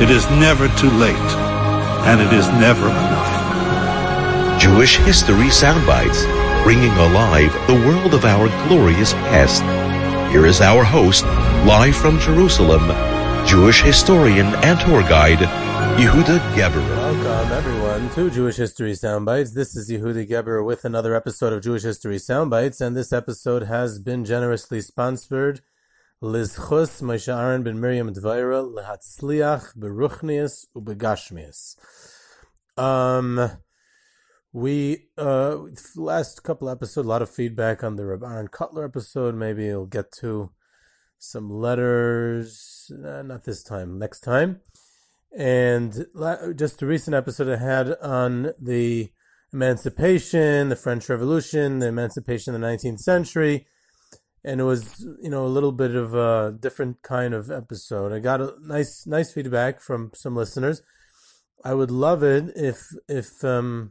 It is never too late. And it is never enough. Jewish History Soundbites, bringing alive the world of our glorious past. Here is our host, live from Jerusalem, Jewish historian and tour guide, Yehuda Geberer. Welcome, everyone, to Jewish History Soundbites. This is Yehuda Geberer with another episode of Jewish History Soundbites, and this episode has been generously sponsored Lizchus Moshe Aaron ben Miriam Dvaira lehatzliach beruchnius ubegashmius. Um, we uh last couple episodes, a lot of feedback on the Reb Aaron Kotler episode. Maybe we'll get to some letters. Uh, not this time. Next time. And just a recent episode I had on the emancipation, the French Revolution, the emancipation of the 19th century. And it was, you know, a little bit of a different kind of episode. I got a nice, nice feedback from some listeners. I would love it if, if, um,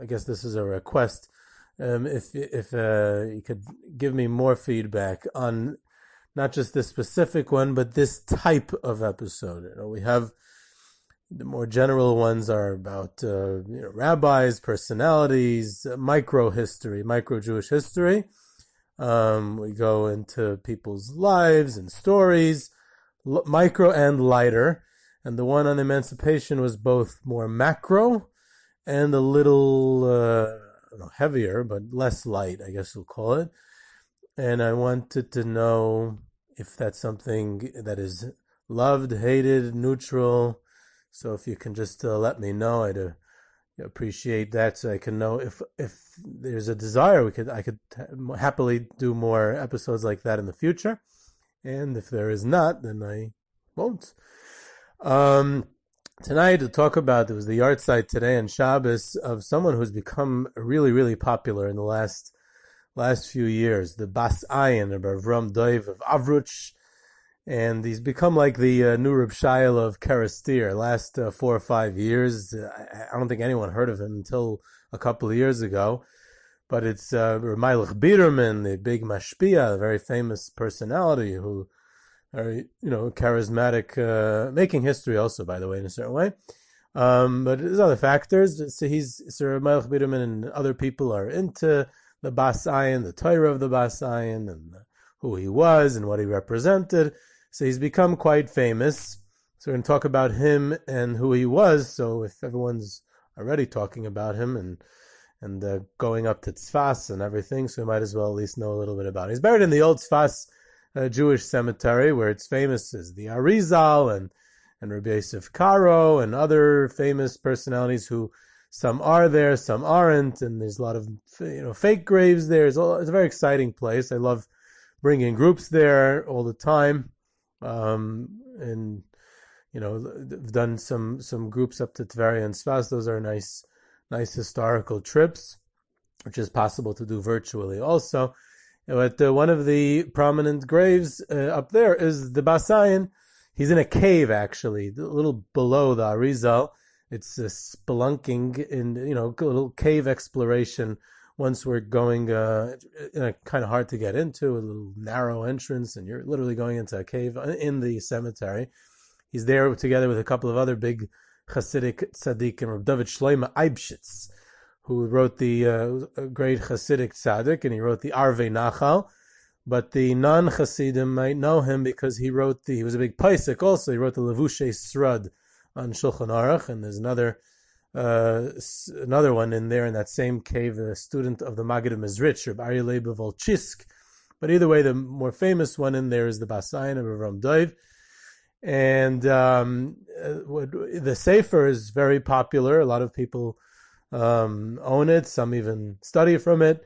I guess this is a request. Um, if, if, uh, you could give me more feedback on not just this specific one, but this type of episode. You know, we have, the more general ones are about uh, you know, rabbis, personalities, micro history, micro Jewish history. Um, we go into people's lives and stories, l- micro and lighter. And the one on emancipation was both more macro and a little uh, know, heavier, but less light, I guess we'll call it. And I wanted to know if that's something that is loved, hated, neutral so if you can just uh, let me know, I'd uh, appreciate that, so I can know if if there's a desire. We could I could happily do more episodes like that in the future, and if there is not, then I won't. Um, tonight to talk about there was the yahrzeit today and Shabbos of someone who's become really really popular in the last last few years. The Bas Ayin of Avram Doiv of Avruch and he's become like the uh, new Reb Shail of Kerestir. Last uh, four or five years, I don't think anyone heard of him until a couple of years ago. But it's uh, Ramaylich Biderman, the big mashpia, a very famous personality who, are you know, charismatic, uh, making history also, by the way, in a certain way. Um, but there's other factors. So he's Sir Ramaylich Biderman and other people are into the Bas Ayin, the Torah of the Bas Ayin, and who he was and what he represented. So he's become quite famous. So we're going to talk about him and who he was. So if everyone's already talking about him and and uh, going up to Tzfas and everything, so we might as well at least know a little bit about him. He's buried in the old Tzfas uh, Jewish cemetery, where it's famous as the Arizal and and Rabbi Yosef Karo and other famous personalities who some are there, some aren't, and there's a lot of you know fake graves there. It's, it's a very exciting place. I love bringing groups there all the time um, and you know, they've done some some groups up to Tveria and Sfas. Those are nice, nice historical trips, which is possible to do virtually also. But uh, one of the prominent graves uh, up there is the Bas Ayin. He's in a cave, actually, a little below the Arizal. It's a spelunking in, you know, a little cave exploration once we're going uh, kind of hard to get into, a little narrow entrance, and you're literally going into a cave in the cemetery. He's there together with a couple of other big Hasidic tzaddikim, Rav David Shloima Eibshitz, who wrote the uh, great Hasidic tzaddik, and he wrote the Arve Nachal. But the non-Hasidim might know him because he wrote the, he was a big Paisik also, he wrote the Levushe Srud, on Shulchan Aruch, and there's another uh, another one in there in that same cave, a student of the Maggid of Mezritch, Reb Aryeh Leib Volchisk. But either way, the more famous one in there is the Basayin of Ram Dov. And um, uh, the Sefer is very popular. A lot of people um, own it. Some even study from it.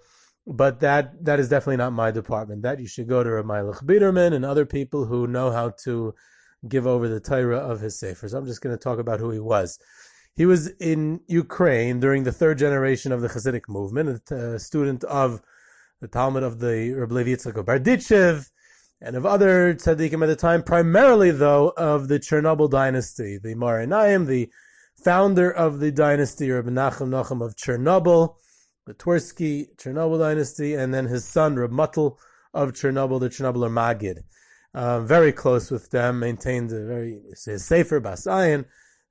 But that that is definitely not my department. That you should go to Ramaylich Biderman and other people who know how to give over the Torah of his Sefer. So I'm just going to talk about who he was. He was in Ukraine during the third generation of the Hasidic movement, a student of the Talmud of the Reb Levi Yitzchak Berditchev, and of other tzaddikim at the time, primarily though of the Chernobyl dynasty, the Meor Einayim, the founder of the dynasty, Reb Nachum Nachum of Chernobyl, the Twersky Chernobyl dynasty, and then his son Reb Muttel of Chernobyl, the Chernobyl Magid. Um, very close with them, maintained a very safer Basayan.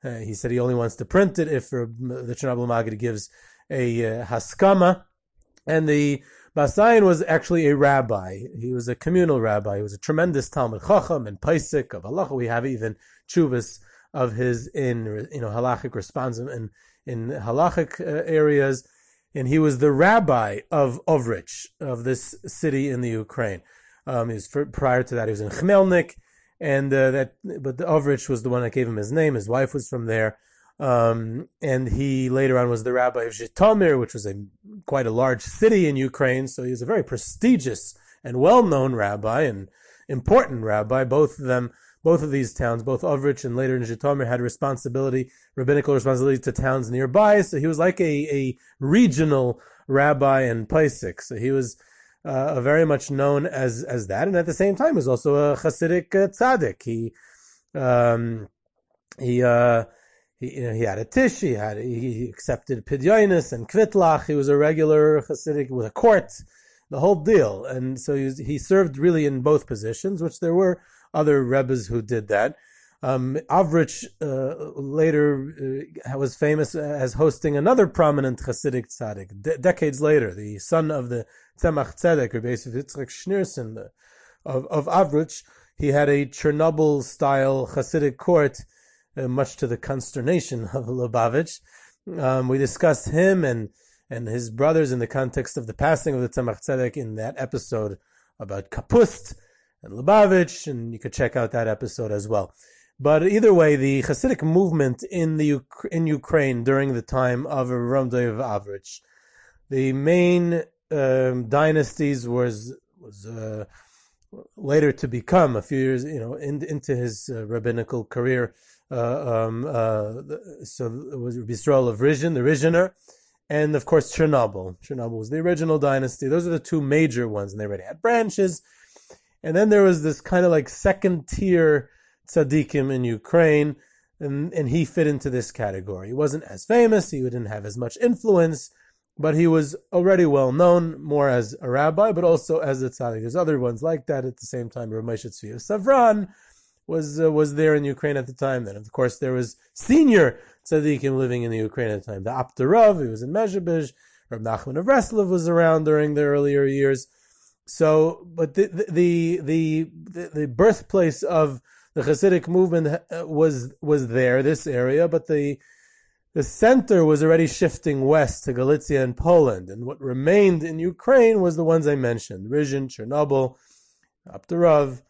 Uh, he said he only wants to print it if the Chernobyl Magid gives a uh, haskama. And the Basayan was actually a rabbi. He was a communal rabbi. He was a tremendous Talmud Chacham and Paisik of Allah. We have even chuvas of his in you know halachic response in in halachic uh, areas. And he was the rabbi of Ovrich, of this city in the Ukraine. Um, was for, prior to that, he was in Khmelnik and uh, that but the Ovrich was the one that gave him his name. His wife was from there, um, and he later on was the rabbi of Zhitomir, which was a quite a large city in Ukraine. So he was a very prestigious and well-known rabbi and important rabbi. Both of them, both of these towns, both Ovrich and later in Zhitomir, had responsibility, rabbinical responsibility to towns nearby. So he was like a, a regional rabbi and Paisik. So he was uh, very much known as as that, and at the same time was also a Hasidic uh, tzaddik. He um, he uh, he, you know, he had a tish. He had he accepted pidyonis and kvitlach. He was a regular Hasidic with a court, the whole deal. And so he, was, he served really in both positions, which there were other rebbes who did that. Um, Avrich uh, later uh, was famous as hosting another prominent Hasidic tzaddik. De- decades later, the son of the Tzemach Tzedek, or basically Yitzchak Schneerson of, of Avrich, he had a Chernobyl-style Hasidic court, uh, much to the consternation of Lubavitch. Um, we discussed him and and his brothers in the context of the passing of the Tzemach Tzedek in that episode about Kapust and Lubavitch, and you could check out that episode as well. But either way, the Hasidic movement in the in Ukraine during the time of Ramdayev Avrich, the main um, dynasties was was uh, later to become a few years, you know, in, into his uh, rabbinical career. Uh, um, uh, so it was Yisrael of Rizhin, the Rizhiner, and of course Chernobyl. Chernobyl was the original dynasty. Those are the two major ones, and they already had branches. And then there was this kind of like second tier tzaddikim in Ukraine, and, and he fit into this category. He wasn't as famous, he didn't have as much influence, but he was already well known, more as a rabbi, but also as a tzaddik. There's other ones like that at the same time. Ramesh Tzvi Savran was uh, was there in Ukraine at the time. Then, of course, there was senior tzaddikim living in the Ukraine at the time. The Aptarov, he was in Mezhebish. Rab Nachman of Breslov was around during the earlier years. So, but the the the the, the birthplace of the Hasidic movement uh, was was there, this area, but the the center was already shifting west to Galicia and Poland, and what remained in Ukraine was the ones I mentioned: Rizhin, Chernobyl, Aptarov,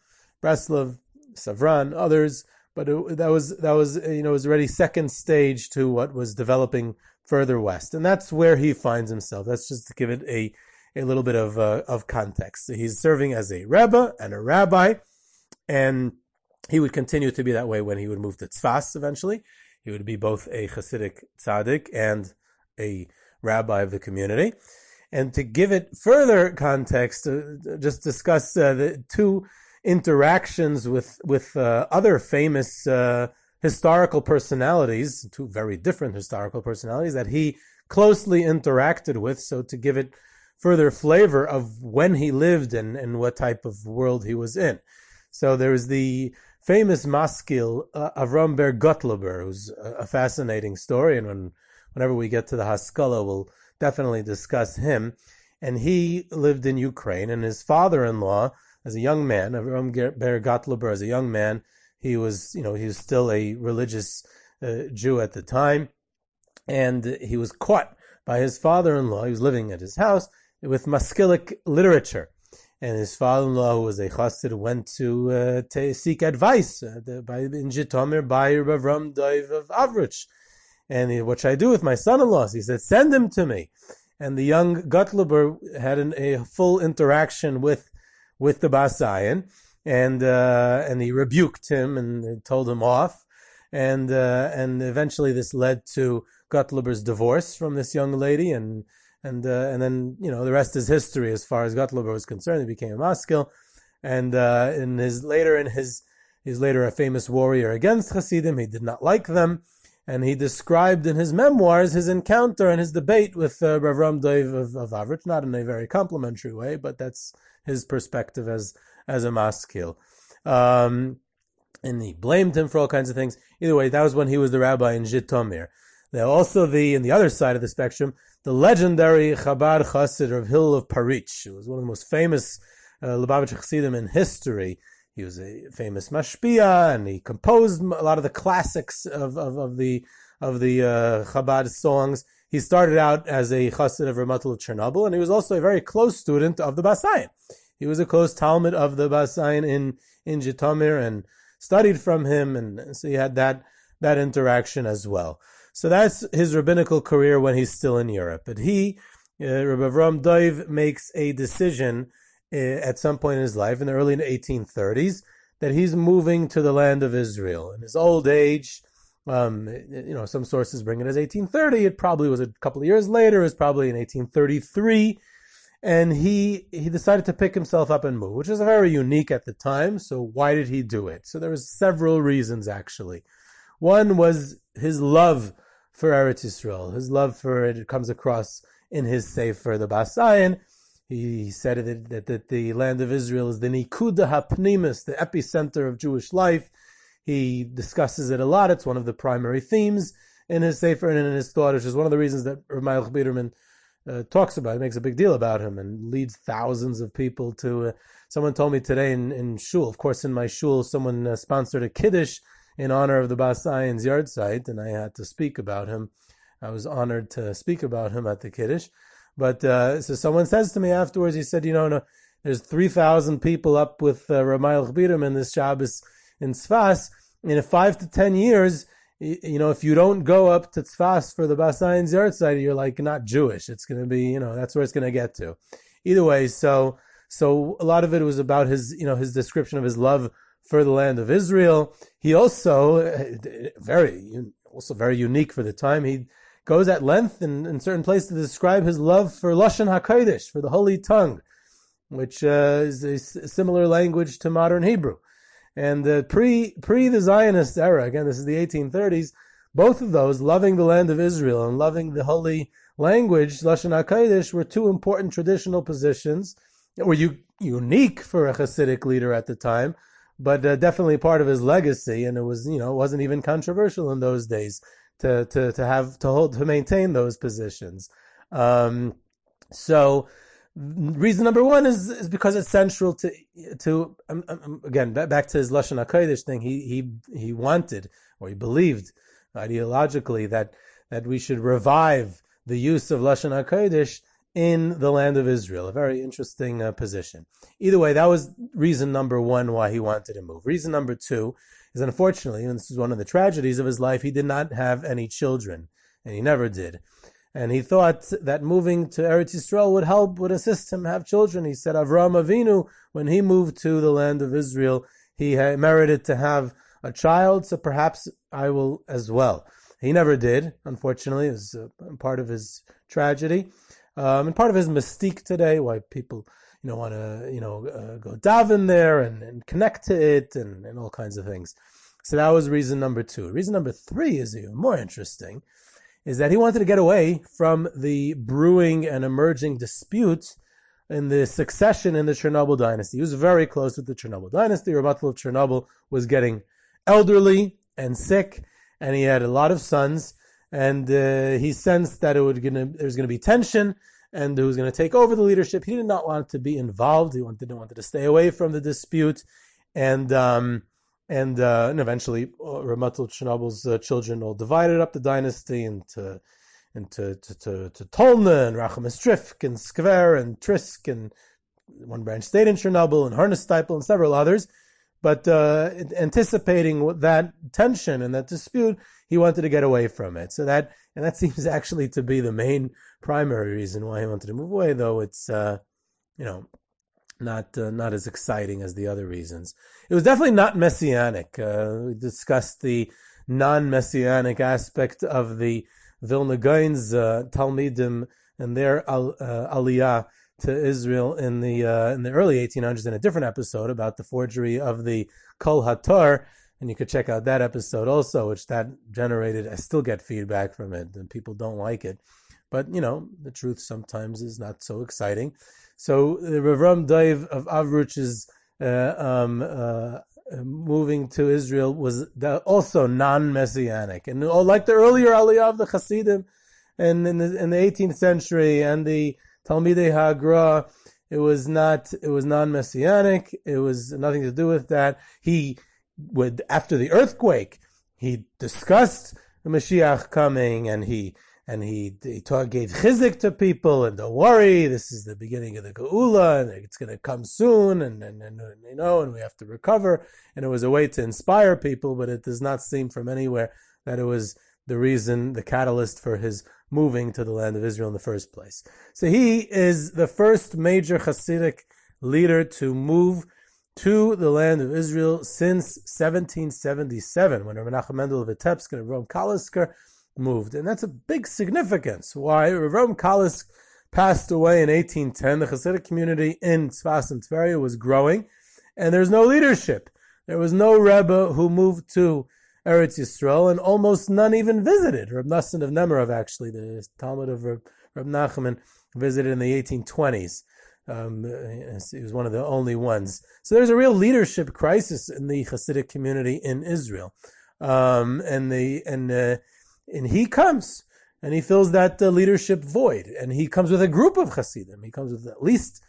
Breslov, Savran, others. But it, that was that was you know was already second stage to what was developing further west, and that's where he finds himself. That's just to give it a a little bit of uh, of context. He's serving as a rebbe and a rabbi, and he would continue to be that way when he would move to Tzfas eventually. He would be both a Hasidic tzaddik and a rabbi of the community. And to give it further context, uh, just discuss uh, the two interactions with with uh, other famous uh, historical personalities, two very different historical personalities that he closely interacted with. So to give it further flavor of when he lived and, and what type of world he was in. So there's the famous maskil uh, Avram Ber Gottlober, who's a, fascinating story, and when, whenever we get to the Haskalah, we'll definitely discuss him. And he lived in Ukraine, and his father-in-law, as a young man, Avram Ber Gottlober, as a young man, he was, you know, he was still a religious uh, Jew at the time, and he was caught by his father-in-law. He was living at his house with Maskilic literature. And his father-in-law, who was a chassid, went to, uh, to seek advice uh, by, in Jitomir by Ravram Daiv of Avrich. And he, what should I do with my son-in-law? He said, send him to me. And the young Gottlober had an, a full interaction with, with the Basayan. And, uh, and he rebuked him and told him off. And, uh, and eventually this led to Gottlober's divorce from this young lady and, and uh, and then you know the rest is history as far as Gottlober was concerned. He became a maskil, and uh, in his later in his he's later a famous warrior against Hasidim. He did not like them, and he described in his memoirs his encounter and his debate with uh, Rav Ram Dov of, of Avrich, not in a very complimentary way, but that's his perspective as as a maskil. Um, and he blamed him for all kinds of things. Either way, that was when he was the rabbi in Jitomir. Now, also the in the other side of the spectrum, the legendary Chabad Chassid of Hillel of Paritch, who was one of the most famous uh, Lubavitch Chassidim in history. He was a famous mashpia, and he composed a lot of the classics of, of, of the of the uh, Chabad songs. He started out as a Chassid of Ramatul of Chernobyl, and he was also a very close student of the Basayan. He was a close Talmud of the Basayan in in Jitomir and studied from him, and so he had that that interaction as well. So that's his rabbinical career when he's still in Europe. But he, uh, Rabbi Avram Dov, makes a decision uh, at some point in his life, in the early 1830s, that he's moving to the land of Israel. In his old age, um, you know, some sources bring it as 1830. It probably was a couple of years later. It was probably in 1833. And he, he decided to pick himself up and move, which was very unique at the time. So why did he do it? So there was several reasons, actually. One was his love for Eretz Yisrael. His love for it comes across in his Sefer, the Basayan. He said that, that, that, the land of Israel is the Nikuda HaPnimis, the epicenter of Jewish life. He discusses it a lot. It's one of the primary themes in his Sefer and in his thought, which is one of the reasons that Ramayel Biderman uh, talks about. He makes a big deal about him and leads thousands of people to. Uh, someone told me today in, in shul. Of course, in my shul, someone uh, sponsored a kiddush in honor of the Basayan's yahrzeit, and I had to speak about him. I was honored to speak about him at the Kiddush. But uh, so someone says to me afterwards, he said, you know, no, there's 3,000 people up with uh, Ramayel Chbirim in this Shabbos in Tzfas. In five to 10 years, you know, if you don't go up to Tzfas for the Basayan's yahrzeit, you're like not Jewish. It's going to be, you know, that's where it's going to get to. Either way, so so a lot of it was about his, you know, his description of his love for the land of Israel. He also very also very unique for the time. He goes at length in, in certain places to describe his love for lashon hakodesh, for the holy tongue, which uh, is a similar language to modern Hebrew. And uh, pre pre the Zionist era, again, this is the 1830s. Both of those, loving the land of Israel and loving the holy language, lashon hakodesh, were two important traditional positions that were u- unique for a Hasidic leader at the time but uh, definitely part of his legacy. And it was, you know, it wasn't even controversial in those days to to to have to hold to maintain those positions. Um, so reason number one is is because it's central to to um, um, um again back to his lashon hakodesh thing. He he he wanted or he believed ideologically that that we should revive the use of lashon hakodesh in the land of Israel. A very interesting uh, position. Either way, that was reason number one why he wanted to move. Reason number two is unfortunately, and this is one of the tragedies of his life, he did not have any children, and he never did. And he thought that moving to Eretz Yisrael would help, would assist him have children. He said Avram Avinu, when he moved to the land of Israel, he merited to have a child, so perhaps I will as well. He never did, unfortunately. It was part of his tragedy. Um, and part of his mystique today, why people, you know, want to, you know, uh, go daven there and, and connect to it and, and all kinds of things. So that was reason number two. Reason number three is even more interesting, is that he wanted to get away from the brewing and emerging disputes in the succession in the Chernobyl dynasty. He was very close with the Chernobyl dynasty. Ramatl of Chernobyl was getting elderly and sick, and he had a lot of sons and uh, he sensed that it would gonna there was going to be tension, and who was going to take over the leadership. He did not want to be involved. He wanted didn't wanted to stay away from the dispute, and um, and, uh, and eventually uh, Ramatul Chernobyl's uh, children all divided up the dynasty into into to, to, to Tolna and Rachamistrifk and Skver and Trisk and one branch stayed in Chernobyl and Harnesteipel and several others. But uh, anticipating that tension and that dispute, he wanted to get away from it. So that and that seems actually to be the main primary reason why he wanted to move away, though it's uh, you know not uh, not as exciting as the other reasons. It was definitely not messianic. Uh, we discussed the non-messianic aspect of the Vilna Gaon's uh, Talmidim and their uh, aliyah to Israel in the uh, in the early 1800s in a different episode about the forgery of the Kol Hator, and you could check out that episode also, which that generated. I still get feedback from it, and people don't like it. But you know, the truth sometimes is not so exciting. So the Ravram Dave of Avruch's uh, um, uh, moving to Israel was also non-messianic, and like the earlier Aliyah of the Hasidim, and in the in the 18th century, and the Talmidei Hagra, it was not it was non-messianic. It was nothing to do with that. He would after the earthquake, he discussed the Mashiach coming, and he and he he taught, gave chizik to people, and don't worry, this is the beginning of the geula, and it's going to come soon, and, and, and you know, and we have to recover. And it was a way to inspire people, but it does not seem from anywhere that it was the reason, the catalyst for his moving to the land of Israel in the first place. So he is the first major Hasidic leader to move to the land of Israel since 1777, when Nachum Mendel of Vitebsk and Rome Kalisker moved. And that's a big significance. Why? Rav Kalisk passed away in 1810. The Hasidic community in Tzfas and Tveria was growing, and there's no leadership. There was no Rebbe who moved to Eretz Yisrael, and almost none even visited. Reb Nassan of Nemerov, actually, the Talmud of Reb, Reb Nachman, visited in the 1820s. Um, he was one of the only ones. So there's a real leadership crisis in the Hasidic community in Israel. Um, and the, and, uh, and he comes and he fills that uh, leadership void. And he comes with a group of Hasidim. He comes with at least,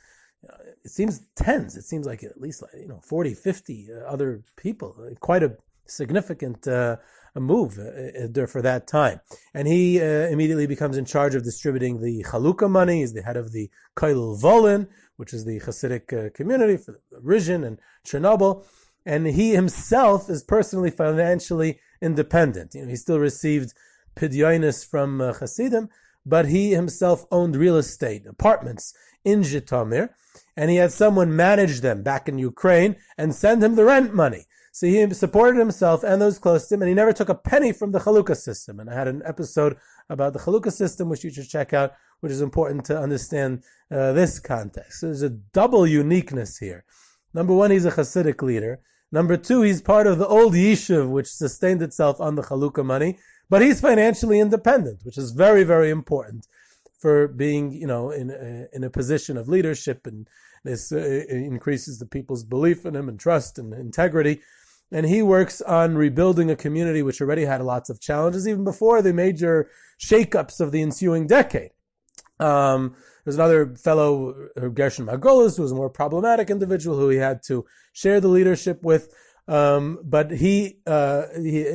uh, it seems tens. It seems like at least like, you know, 40, 50 uh, other people. Quite a significant uh, a move uh, uh, for that time. And he immediately becomes in charge of distributing the Chalukah money. He's the head of the Kailul Volin, which is the Hasidic community for Rizhin and Chernobyl. And he himself is personally financially independent. You know, he still received pidyonis from uh, Hasidim, but he himself owned real estate, apartments in Zhitomir, and he had someone manage them back in Ukraine and send him the rent money. So he supported himself and those close to him, and he never took a penny from the Chalukah system. And I had an episode about the Chalukah system, which you should check out, which is important to understand uh, this context. So there's a double uniqueness here. Number one, he's a Hasidic leader. Number two, he's part of the old yishuv, which sustained itself on the Chalukah money, but he's financially independent, which is very, very important for being, you know, in a, in a position of leadership, and this uh, increases the people's belief in him and trust and integrity. And he works on rebuilding a community which already had lots of challenges even before the major shakeups of the ensuing decade. Um, there's another fellow, Gershon Margolis, who was a more problematic individual who he had to share the leadership with. Um, but he, uh, he,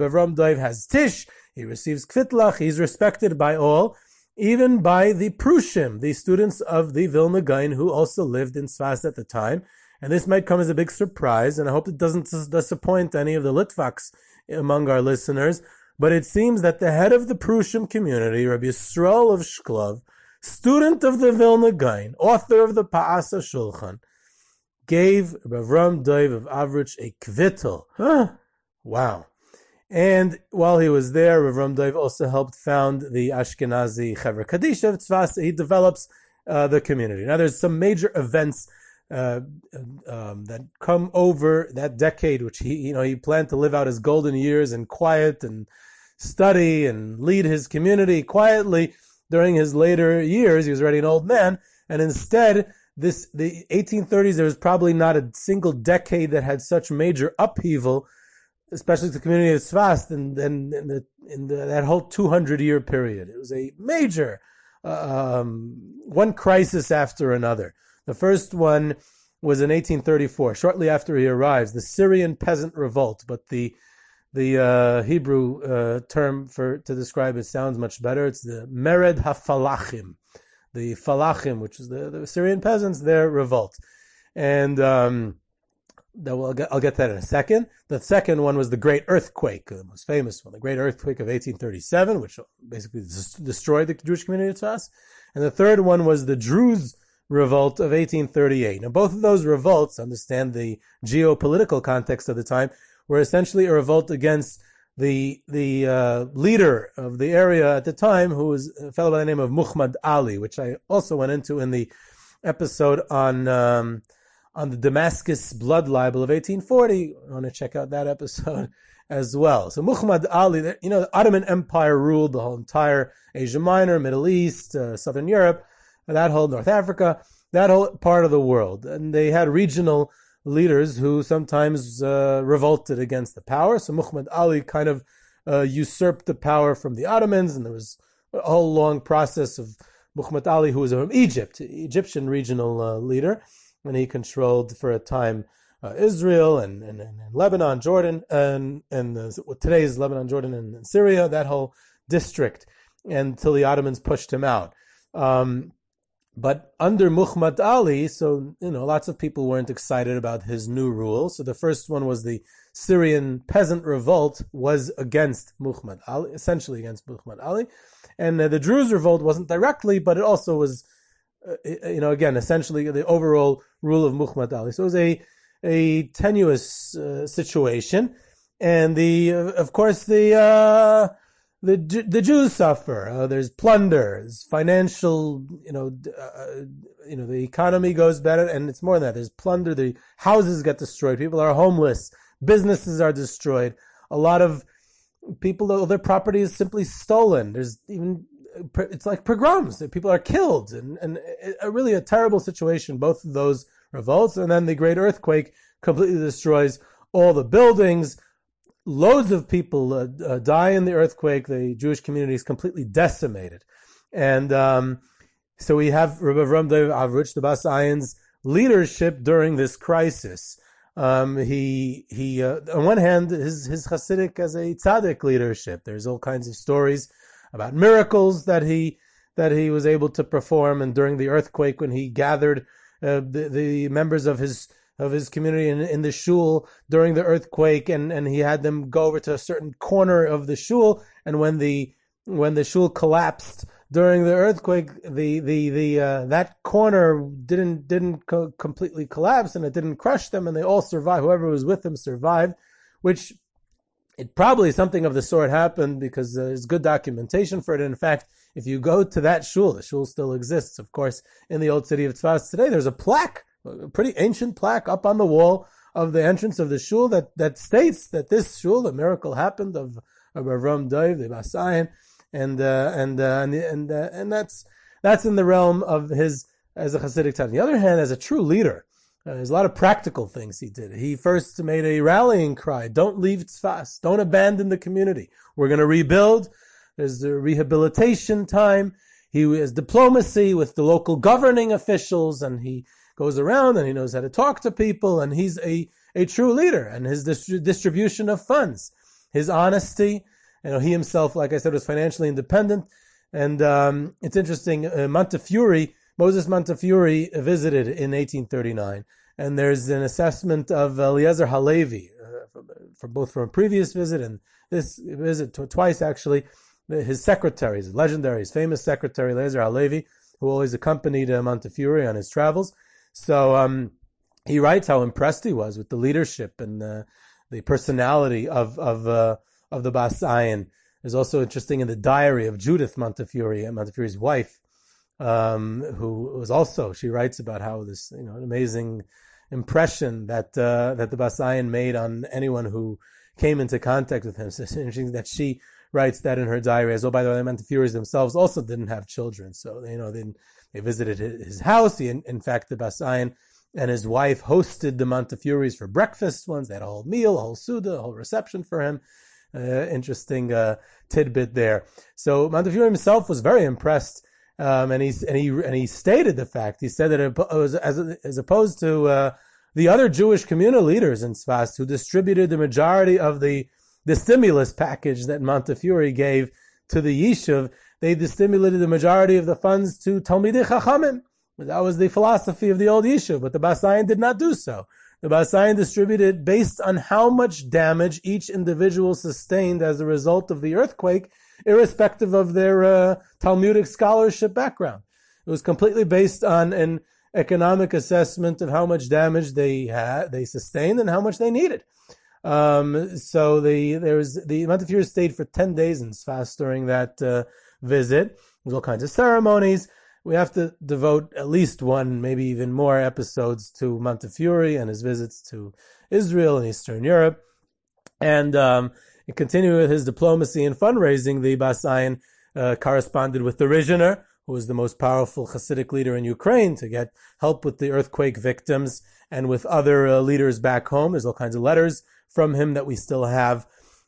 Bavram Daiv has Tish, he receives Kvitlach, he's respected by all, even by the Prushim, the students of the Vilna Gaon who also lived in Sfas at the time. And this might come as a big surprise, and I hope it doesn't disappoint any of the Litvaks among our listeners. But it seems that the head of the Prushim community, Rabbi Yisrael of Shklov, student of the Vilna Gaon, author of the Pe'as HaShulchan, gave Ravram Dov of Avrich a kvittel. Huh. Wow. And while he was there, Ravram Dov also helped found the Ashkenazi Chevra Kadisha of Tzfas. He develops uh, the community. Now, there's some major events uh, um, that come over that decade, which he, you know, he planned to live out his golden years in quiet and study and lead his community quietly during his later years. He was already an old man, and instead, this the 1830s. There was probably not a single decade that had such major upheaval, especially to the community of Svast, and in, in, the in the, that whole 200 year period. It was a major uh, um, one crisis after another. The first one was in 1834, shortly after he arrives, the Syrian peasant revolt. But the the uh, Hebrew uh, term for to describe it sounds much better. It's the Mered HaFalachim, the Falachim, which is the, the Syrian peasants, their revolt. And um, that will, I'll, get, that in a second. The second one was the Great Earthquake, the most famous one, the Great Earthquake of 1837, which basically destroyed the Jewish community to us. And the third one was the Druze revolt of 1838. Now, both of those revolts, understand the geopolitical context of the time, were essentially a revolt against the the uh, leader of the area at the time, who was a fellow by the name of Muhammad Ali, which I also went into in the episode on um, on the Damascus blood libel of 1840. I want to check out that episode as well. So Muhammad Ali, you know, the Ottoman Empire ruled the whole entire Asia Minor, Middle East, uh, Southern Europe, that whole North Africa, that whole part of the world, and they had regional leaders who sometimes uh, revolted against the power. So Muhammad Ali kind of uh, usurped the power from the Ottomans, and there was a whole long process of Muhammad Ali, who was from Egypt, Egyptian regional uh, leader, and he controlled for a time uh, Israel and, and, and, Lebanon, Jordan, and and today's Lebanon, Jordan, and, Syria, that whole district, until the Ottomans pushed him out. Um, but under Muhammad Ali, so, you know, lots of people weren't excited about his new rule. So the first one was the Syrian peasant revolt was against Muhammad Ali, essentially against Muhammad Ali. And uh, the Druze revolt wasn't directly, but it also was, uh, you know, again, essentially the overall rule of Muhammad Ali. So it was a, a tenuous uh, situation. And the, of course, the, uh, the the Jews suffer. Uh, there's plunder, there's financial, you know, uh, you know, the economy goes better, and it's more than that. There's plunder. The houses get destroyed. People are homeless. Businesses are destroyed. A lot of people, their property is simply stolen. There's even it's like pogroms. People are killed, and and a, really a terrible situation. Both of those revolts, and then the great earthquake completely destroys all the buildings loads of people uh, uh, die in the earthquake. The Jewish community is completely decimated. And um, so we have Rabbi Avram Avrich, the Bas Ayin's leadership during this crisis. Um, he he uh, on one hand his his Hasidic as a tzaddik leadership. There's all kinds of stories about miracles that he that he was able to perform, and during the earthquake when he gathered uh, the the members of his of his community in, in the shul during the earthquake, and, and he had them go over to a certain corner of the shul, and when the when the shul collapsed during the earthquake, the the the uh, that corner didn't didn't co- completely collapse, and it didn't crush them, and they all survived. Whoever was with them survived, which it probably something of the sort happened because there's good documentation for it. And In fact, if you go to that shul, the shul still exists, of course, in the old city of Tzfas today. There's a plaque a pretty ancient plaque up on the wall of the entrance of the shul that, that states that this shul, the miracle happened of, of Avram Dov, the Bas Ayin, and, uh, and, uh, and, and, uh, and that's, that's in the realm of his, as a Hasidic tzaddik. On the other hand, as a true leader, uh, there's a lot of practical things he did. He first made a rallying cry. Don't leave Tzfas. Don't abandon the community. We're going to rebuild. There's the rehabilitation time. He has diplomacy with the local governing officials and he, goes around and he knows how to talk to people and he's a, a true leader and his distribution of funds, his honesty, you know, he himself, like I said, was financially independent. And um, it's interesting, uh, Montefiore, Moses Montefiore visited in 1839. And there's an assessment of Eliezer Halevi, uh, from, both from a previous visit and this visit twice actually. His secretary, his legendary, his famous secretary, Eliezer Halevi, who always accompanied uh, Montefiore on his travels. So um, he writes how impressed he was with the leadership and the, the personality of of uh, of the Bas Ayin. Is also interesting in the diary of Judith Montefiore, Montefiore's wife, um, who was also she writes about how this you know amazing impression that uh, that the Bas Ayin made on anyone who came into contact with him. So it's interesting that she writes that in her diary as well. By the way, the Montefiores themselves also didn't have children, so you know they they visited his house. He, in, fact, the Bas Ayin and his wife hosted the Montefiores for breakfast once. They had a whole meal, a whole suda, a whole reception for him. Uh, interesting uh, tidbit there. So Montefiore himself was very impressed Um, and he and he and he stated the fact. He said that it was as as opposed to uh, the other Jewish communal leaders in Sfas who distributed the majority of the the stimulus package that Montefiore gave to the Yishuv, they stimulated the majority of the funds to Talmidei Chachamim. That was the philosophy of the old Yishuv, but the Basayan did not do so. The Basayan distributed based on how much damage each individual sustained as a result of the earthquake, irrespective of their uh, Talmudic scholarship background. It was completely based on an economic assessment of how much damage they had, they sustained, and how much they needed. Um, so the there was the Montefiore stayed for ten days in Sfas during that uh, visit. There's all kinds of ceremonies. We have to devote at least one, maybe even more episodes to Montefiore and his visits to Israel and Eastern Europe. And um, continuing with his diplomacy and fundraising, the Basayan uh, corresponded with the Rizhiner, who was the most powerful Hasidic leader in Ukraine, to get help with the earthquake victims and with other uh, leaders back home. There's all kinds of letters from him that we still have.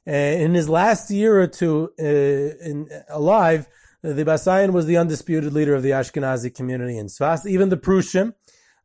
Uh, in his last year or two uh, in, alive, the Basayan was the undisputed leader of the Ashkenazi community in Sfas. Even the Prushim,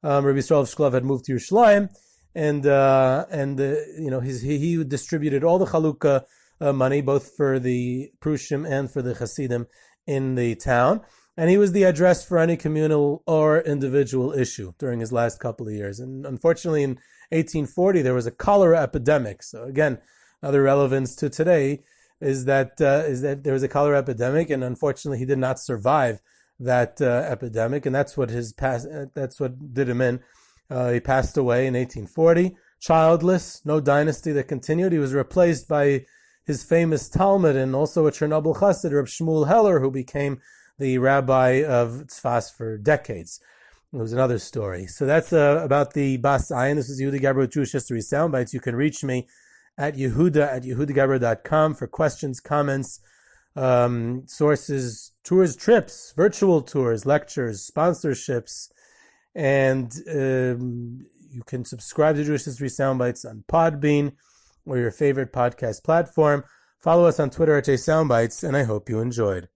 um, Rabbi Yisrael Shklov had moved to Yerushalayim, and uh, and uh, you know his, he, he distributed all the Chalukah uh, money, both for the Prushim and for the Hasidim in the town. And he was the address for any communal or individual issue during his last couple of years. And unfortunately, in 1840, there was a cholera epidemic. So again, another relevance to today is that uh, is that there was a cholera epidemic, and unfortunately, he did not survive that uh, epidemic, and that's what his past. Uh, that's what did him in. Uh, he passed away in 1840, childless, no dynasty that continued. He was replaced by his famous Talmud and also a Chernobyl Chassid, Reb Shmuel Heller, who became the rabbi of Tzfas for decades. It was another story. So that's uh, about the Bas Ayin. This is Yehuda with Jewish History Soundbites. You can reach me at Yehuda at YehudaGeberer.com for questions, comments, um, sources, tours, trips, virtual tours, lectures, sponsorships, and um, you can subscribe to Jewish History Soundbites on Podbean or your favorite podcast platform. Follow us on Twitter at JSoundbites, and I hope you enjoyed.